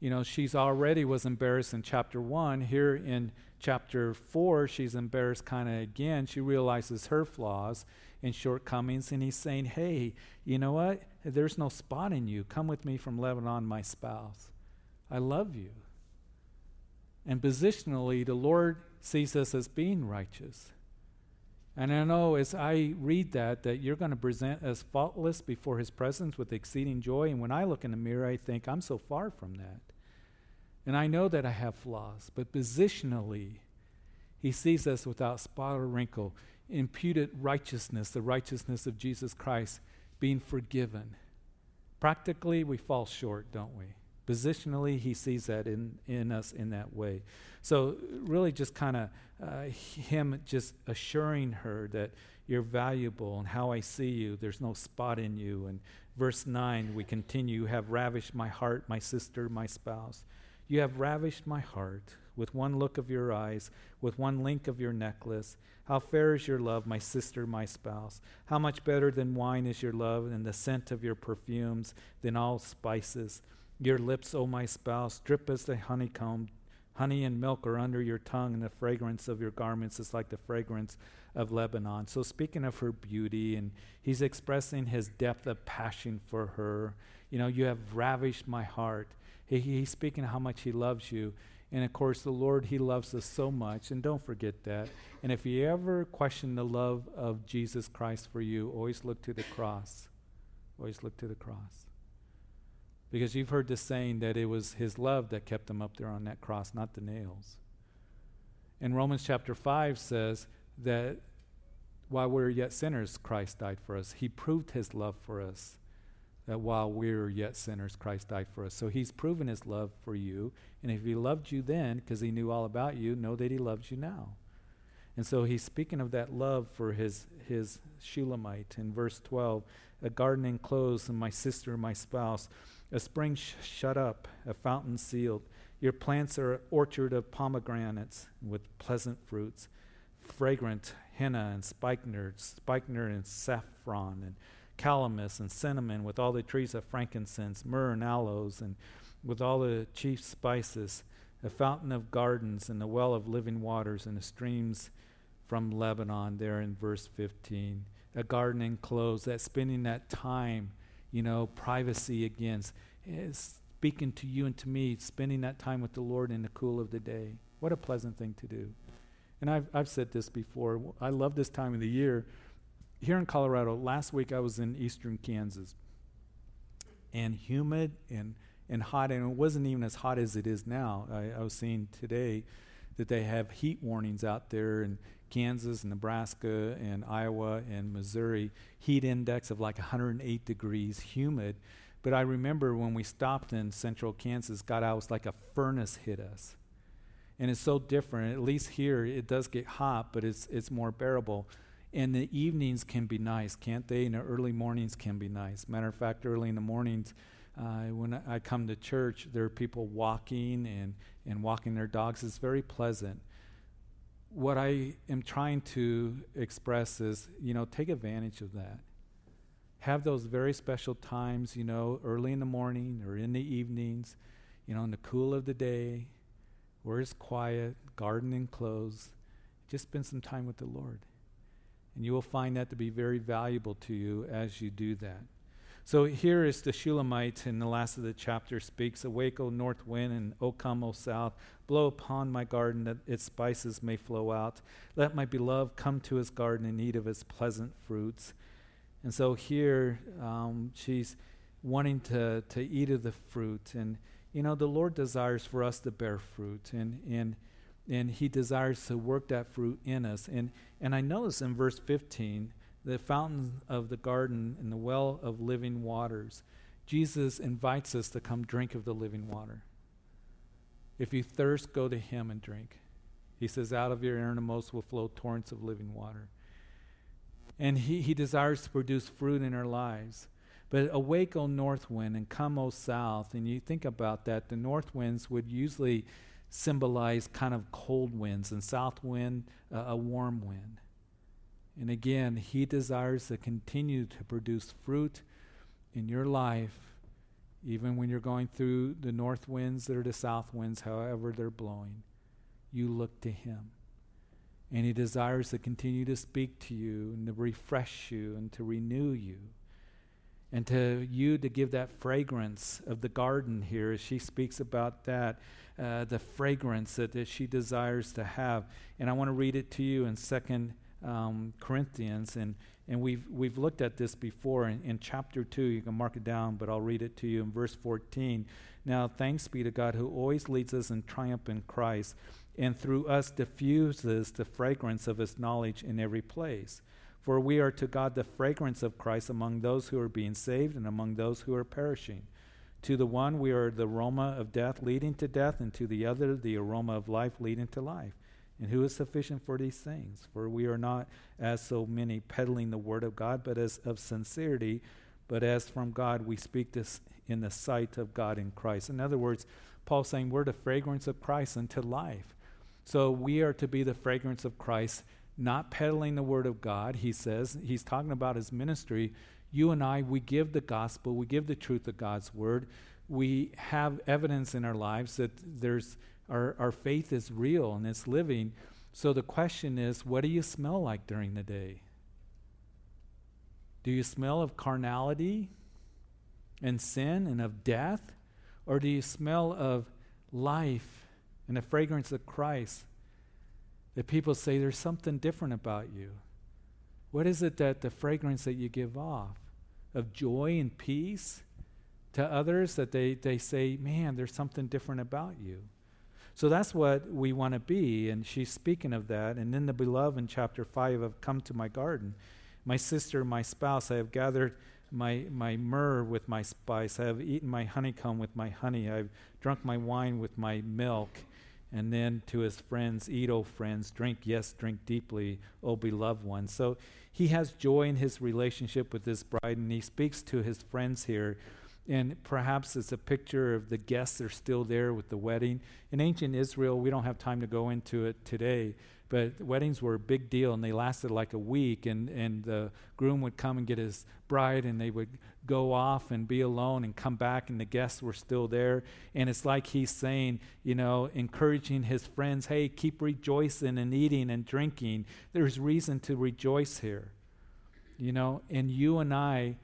you know, she's already was embarrassed in chapter one. Here in chapter four, she's embarrassed kind of again. She realizes her flaws and shortcomings. And he's saying, hey, you know what? There's no spot in you. Come with me from Lebanon, my spouse. I love you. And positionally, the Lord sees us as being righteous. And I know as I read that, that you're going to present as faultless before his presence with exceeding joy. And when I look in the mirror, I think, I'm so far from that. And I know that I have flaws, but positionally, he sees us without spot or wrinkle, imputed righteousness, the righteousness of Jesus Christ, being forgiven. Practically, we fall short, don't we? Positionally, he sees that in, in us in that way. So, really, just kind of uh, him just assuring her that you're valuable and how I see you, there's no spot in you. And verse 9, we continue, You have ravished my heart, my sister, my spouse. You have ravished my heart with one look of your eyes, with one link of your necklace. How fair is your love, my sister, my spouse. How much better than wine is your love, and the scent of your perfumes than all spices. Your lips, O my spouse, drip as the honeycomb. Honey and milk are under your tongue, and the fragrance of your garments is like the fragrance of Lebanon. So, speaking of her beauty, and he's expressing his depth of passion for her. You know, you have ravished my heart. He, he's speaking how much he loves you. And of course, the Lord, He loves us so much, and don't forget that. And if you ever question the love of Jesus Christ for you, always look to the cross. Always look to the cross. Because you've heard the saying that it was His love that kept Him up there on that cross, not the nails. And Romans chapter 5 says that while we we're yet sinners, Christ died for us. He proved His love for us that while we're yet sinners, Christ died for us. So he's proven his love for you. And if he loved you then, because he knew all about you, know that he loves you now. And so he's speaking of that love for his, his Shulamite in verse 12 a garden enclosed, and my sister, my spouse, a spring sh- shut up, a fountain sealed. Your plants are an orchard of pomegranates with pleasant fruits, fragrant henna and spikenard, spikenard and saffron, and calamus and cinnamon, with all the trees of frankincense, myrrh and aloes, and with all the chief spices, a fountain of gardens and a well of living waters and the streams from Lebanon, there in verse 15. A garden enclosed, that spending that time, you know, privacy against, eh, speaking to you and to me, spending that time with the Lord in the cool of the day. What a pleasant thing to do. And I've, I've said this before. I love this time of the year here in Colorado, last week I was in eastern Kansas, and humid and, and hot, and it wasn't even as hot as it is now. I, I was seeing today that they have heat warnings out there in Kansas, Nebraska, and Iowa, and Missouri, heat index of like 108 degrees, humid. But I remember when we stopped in central Kansas, got out, it was like a furnace hit us. And it's so different. At least here, it does get hot, but it's, it's more bearable. And the evenings can be nice, can't they? And the early mornings can be nice. Matter of fact, early in the mornings, uh, when I come to church, there are people walking and, and walking their dogs. It's very pleasant. What I am trying to express is, you know, take advantage of that. Have those very special times, you know, early in the morning or in the evenings, you know, in the cool of the day, where it's quiet, garden enclosed. Just spend some time with the Lord. And you will find that to be very valuable to you as you do that. So here is the Shulamite in the last of the chapter speaks Awake, O north wind, and O come, O south. Blow upon my garden that its spices may flow out. Let my beloved come to his garden and eat of its pleasant fruits. And so here um, she's wanting to, to eat of the fruit. And, you know, the Lord desires for us to bear fruit. And, and and he desires to work that fruit in us. And, and I notice in verse 15, the fountain of the garden and the well of living waters, Jesus invites us to come drink of the living water. If you thirst, go to him and drink. He says, Out of your innermost will flow torrents of living water. And he, he desires to produce fruit in our lives. But awake, O north wind, and come, O south. And you think about that, the north winds would usually symbolize kind of cold winds, and south wind, uh, a warm wind. And again, He desires to continue to produce fruit in your life, even when you're going through the north winds or the south winds, however they're blowing. You look to Him. And He desires to continue to speak to you and to refresh you and to renew you. And to you to give that fragrance of the garden here as she speaks about that, uh, the fragrance that, that she desires to have. And I want to read it to you in Second um, Corinthians. And, and we've, we've looked at this before in, in chapter 2. You can mark it down, but I'll read it to you in verse 14. Now, thanks be to God who always leads us in triumph in Christ and through us diffuses the fragrance of his knowledge in every place. For we are to God the fragrance of Christ among those who are being saved and among those who are perishing. To the one we are the aroma of death leading to death, and to the other the aroma of life leading to life. And who is sufficient for these things? For we are not as so many peddling the word of God, but as of sincerity, but as from God we speak this in the sight of God in Christ. In other words, Paul's saying we're the fragrance of Christ unto life. So we are to be the fragrance of Christ, not peddling the word of God. He says, he's talking about his ministry. You and I, we give the gospel, we give the truth of God's word. We have evidence in our lives that there's our, our faith is real and it's living. So the question is, what do you smell like during the day? Do you smell of carnality and sin and of death? Or do you smell of life and the fragrance of Christ, that people say there's something different about you. What is it that the fragrance that you give off of joy and peace to others that they, they say, man, there's something different about you? So that's what we want to be. And she's speaking of that. And then the beloved in chapter 5 have come to my garden. My sister, my spouse, I have gathered my, my myrrh with my spice. I have eaten my honeycomb with my honey. I've drunk my wine with my milk. And then to his friends, eat, O friends, drink, yes, drink deeply, O beloved ones. So he has joy in his relationship with his bride, and he speaks to his friends here. And perhaps it's a picture of the guests that are still there with the wedding. In ancient Israel, we don't have time to go into it today, but weddings were a big deal and they lasted like a week. And, and the groom would come and get his bride, and they would go off and be alone and come back, and the guests were still there. And it's like he's saying, you know, encouraging his friends, hey, keep rejoicing and eating and drinking. There's reason to rejoice here. You know, and you and I,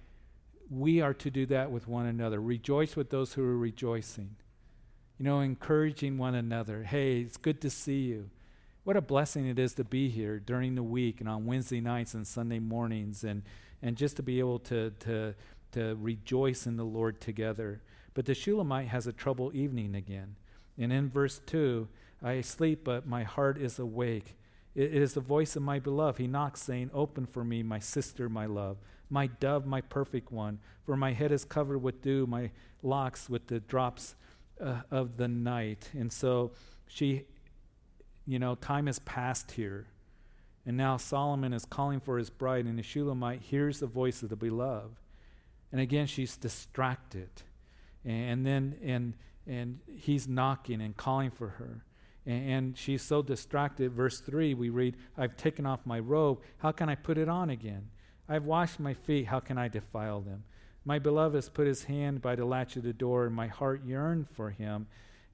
we are to do that with one another. Rejoice with those who are rejoicing. You know, encouraging one another. Hey, it's good to see you. What a blessing it is to be here during the week and on Wednesday nights and Sunday mornings and, and just to be able to, to to rejoice in the Lord together. But the Shulamite has a trouble evening again. And in verse 2, I sleep, but my heart is awake. It is the voice of my beloved. He knocks, saying, Open for me, my sister, my love, my dove, my perfect one. For my head is covered with dew, my locks with the drops uh, of the night. And so she, you know, time has passed here. And now Solomon is calling for his bride, and the Shulamite hears the voice of the beloved. And again, she's distracted. And then, and, and he's knocking and calling for her. And, and she's so distracted. Verse 3, we read, I've taken off my robe. How can I put it on again? I've washed my feet. How can I defile them? My beloved has put his hand by the latch of the door, and my heart yearned for him.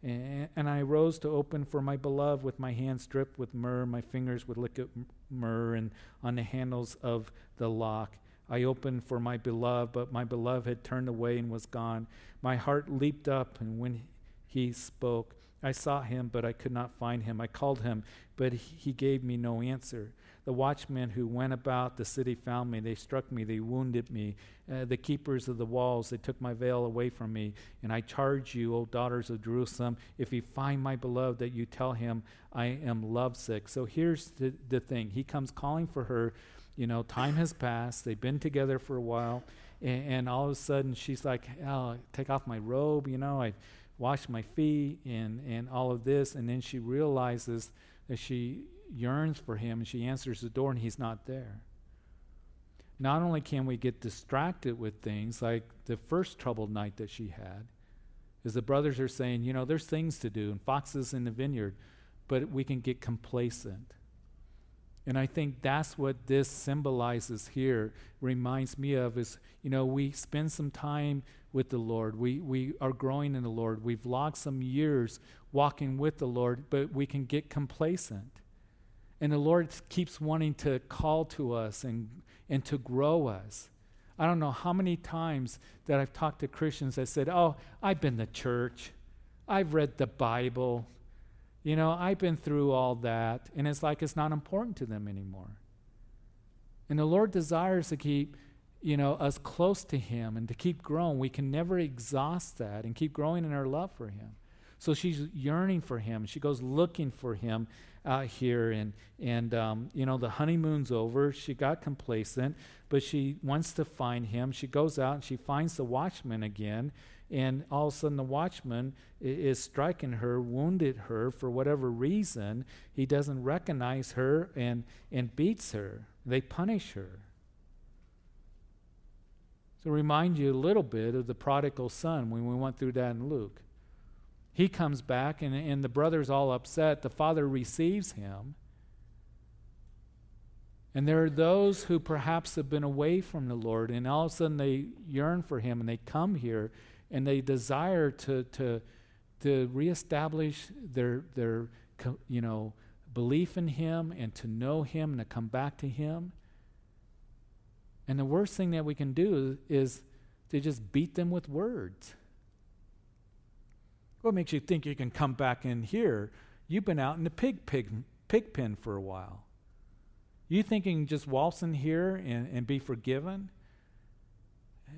And, I rose to open for my beloved with my hands dripped with myrrh, my fingers with liquid myrrh, and on the handles of the lock. I opened for my beloved, but my beloved had turned away and was gone. My heart leaped up, and when he spoke, I sought him, but I could not find him. I called him, but he gave me no answer. The watchmen who went about the city found me. They struck me. They wounded me. Uh, the keepers of the walls, they took my veil away from me. And I charge you, O daughters of Jerusalem, if you find my beloved, that you tell him I am lovesick. So here's the, the thing. He comes calling for her you know, time has passed. They've been together for a while. And, and all of a sudden, she's like, oh, take off my robe, you know, I wash my feet and, and all of this. And then she realizes that she yearns for him and she answers the door and he's not there. Not only can we get distracted with things like the first troubled night that she had, is the brothers are saying, you know, there's things to do and foxes in the vineyard, but we can get complacent. And I think that's what this symbolizes here, reminds me of is, you know, we spend some time with the Lord. We, we are growing in the Lord. We've logged some years walking with the Lord, but we can get complacent. And the Lord keeps wanting to call to us and, and to grow us. I don't know how many times that I've talked to Christians that said, Oh, I've been to church. I've read the Bible. You know, I've been through all that. And it's like it's not important to them anymore. And the Lord desires to keep, you know, us close to Him and to keep growing. We can never exhaust that and keep growing in our love for Him. So she's yearning for Him. She goes looking for Him out here. And, and um, you know, the honeymoon's over. She got complacent, but she wants to find Him. She goes out and she finds the watchman again. And all of a sudden, the watchman is striking her, wounded her for whatever reason. He doesn't recognize her and, and beats her. They punish her. To remind you a little bit of the prodigal son when we went through that in Luke. He comes back, and, and the brother's all upset. The father receives him. And there are those who perhaps have been away from the Lord, and all of a sudden they yearn for Him, and they come here, and they desire to to to reestablish their their you know belief in Him and to know Him and to come back to Him. And the worst thing that we can do is to just beat them with words. What makes you think you can come back in here? You've been out in the pig, pig, pig pen for a while. You think you can just waltz in here and, and be forgiven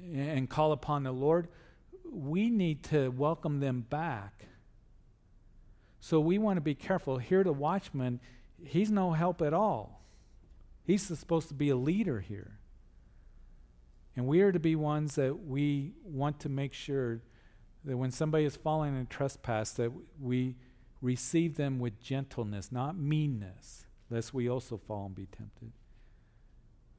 and call upon the Lord? We need to welcome them back so we want to be careful. Here, the watchman, he's no help at all. He's supposed to be a leader here. And we are to be ones that we want to make sure that when somebody is falling in trespass, that we receive them with gentleness, not meanness, lest we also fall and be tempted.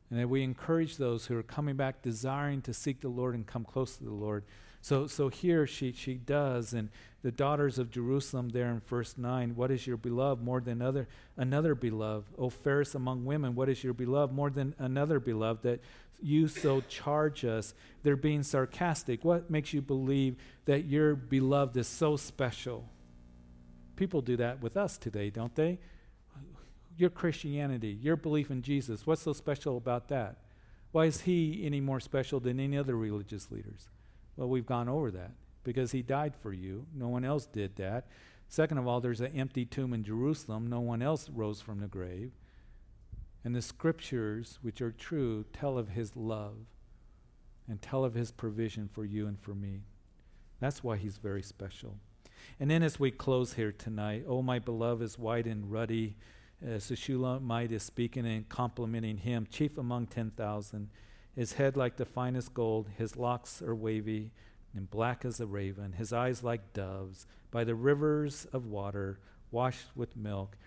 And that we encourage those who are coming back desiring to seek the Lord and come close to the Lord so, so here she, she does, and the daughters of Jerusalem there in verse 9, what is your beloved more than other, another beloved? O fairest among women, what is your beloved more than another beloved that you so charge us? They're being sarcastic. What makes you believe that your beloved is so special? People do that with us today, don't they? Your Christianity, your belief in Jesus, what's so special about that? Why is he any more special than any other religious leaders? Well, we've gone over that because he died for you. No one else did that. Second of all, there's an empty tomb in Jerusalem. No one else rose from the grave. And the scriptures, which are true, tell of his love and tell of his provision for you and for me. That's why he's very special. And then as we close here tonight, oh, my beloved is white and ruddy. As the Shulamite is speaking and complimenting him, chief among 10,000 his head like the finest gold, his locks are wavy and black as a raven, his eyes like doves, by the rivers of water, washed with milk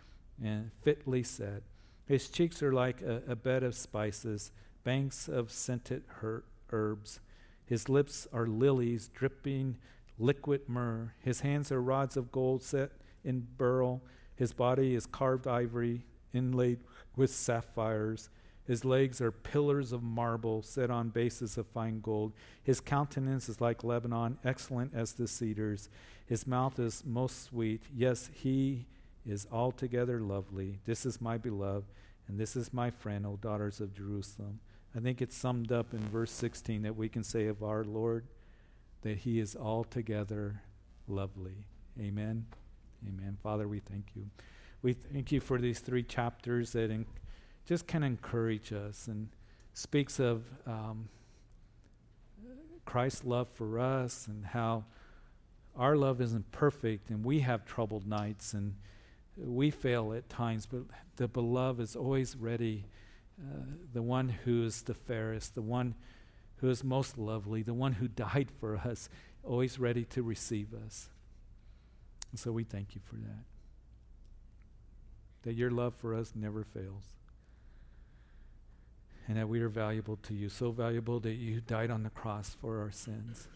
and fitly set. His cheeks are like a, a bed of spices, banks of scented her- herbs. His lips are lilies dripping liquid myrrh. His hands are rods of gold set in beryl. His body is carved ivory inlaid with sapphires. His legs are pillars of marble set on bases of fine gold. His countenance is like Lebanon, excellent as the cedars. His mouth is most sweet. Yes, he is altogether lovely. This is my beloved, and this is my friend, O daughters of Jerusalem. I think it's summed up in verse 16 that we can say of our Lord that he is altogether lovely. Amen. Amen. Father, we thank you. We thank you for these three chapters that. In- just can encourage us and speaks of um, Christ's love for us and how our love isn't perfect and we have troubled nights and we fail at times, but the beloved is always ready, uh, the one who is the fairest, the one who is most lovely, the one who died for us, always ready to receive us. And so we thank you for that. That your love for us never fails and that we are valuable to you, so valuable that you died on the cross for our sins.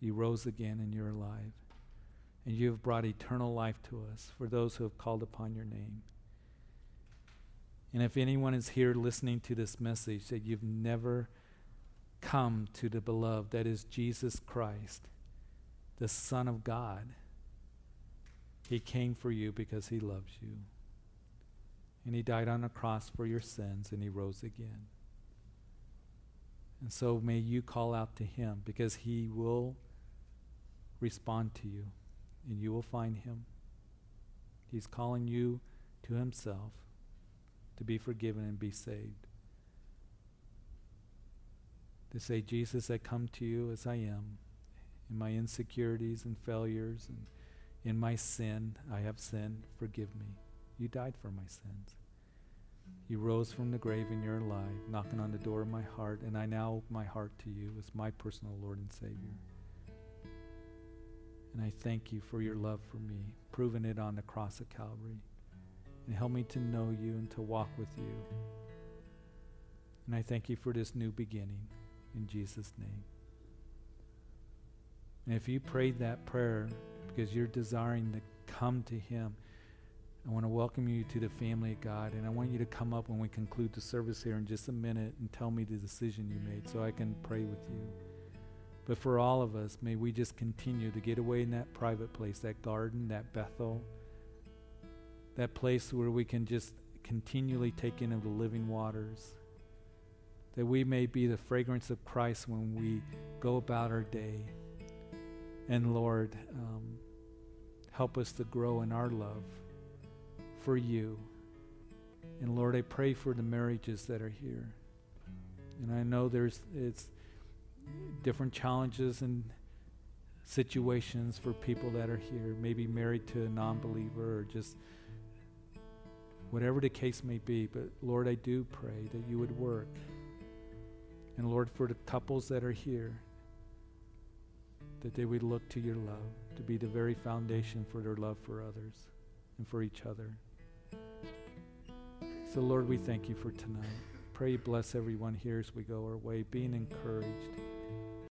You rose again and you're alive. And you have brought eternal life to us for those who have called upon your name. And if anyone is here listening to this message that you've never come to the beloved, that is Jesus Christ, the Son of God, He came for you because He loves you. And he died on a cross for your sins and he rose again. And so may you call out to him because he will respond to you and you will find him. He's calling you to himself to be forgiven and be saved. To say, Jesus, I come to you as I am, in my insecurities and failures and in my sin. I have sinned. Forgive me. You died for my sins. You rose from the grave and you're alive, knocking on the door of my heart, and I now open my heart to you as my personal Lord and Savior. And I thank you for your love for me, proving it on the cross of Calvary. And help me to know you and to walk with you. And I thank you for this new beginning in Jesus' name. And if you prayed that prayer because you're desiring to come to Him, I want to welcome you to the family of God. And I want you to come up when we conclude the service here in just a minute and tell me the decision you made so I can pray with you. But for all of us, may we just continue to get away in that private place, that garden, that Bethel, that place where we can just continually take in of the living waters. That we may be the fragrance of Christ when we go about our day. And Lord, um, help us to grow in our love for you. And Lord, I pray for the marriages that are here. And I know there's it's different challenges and situations for people that are here, maybe married to a non believer or just whatever the case may be. But Lord, I do pray that you would work. And Lord, for the couples that are here, that they would look to your love to be the very foundation for their love for others and for each other. So, Lord, we thank you for tonight. Pray bless everyone here as we go our way, being encouraged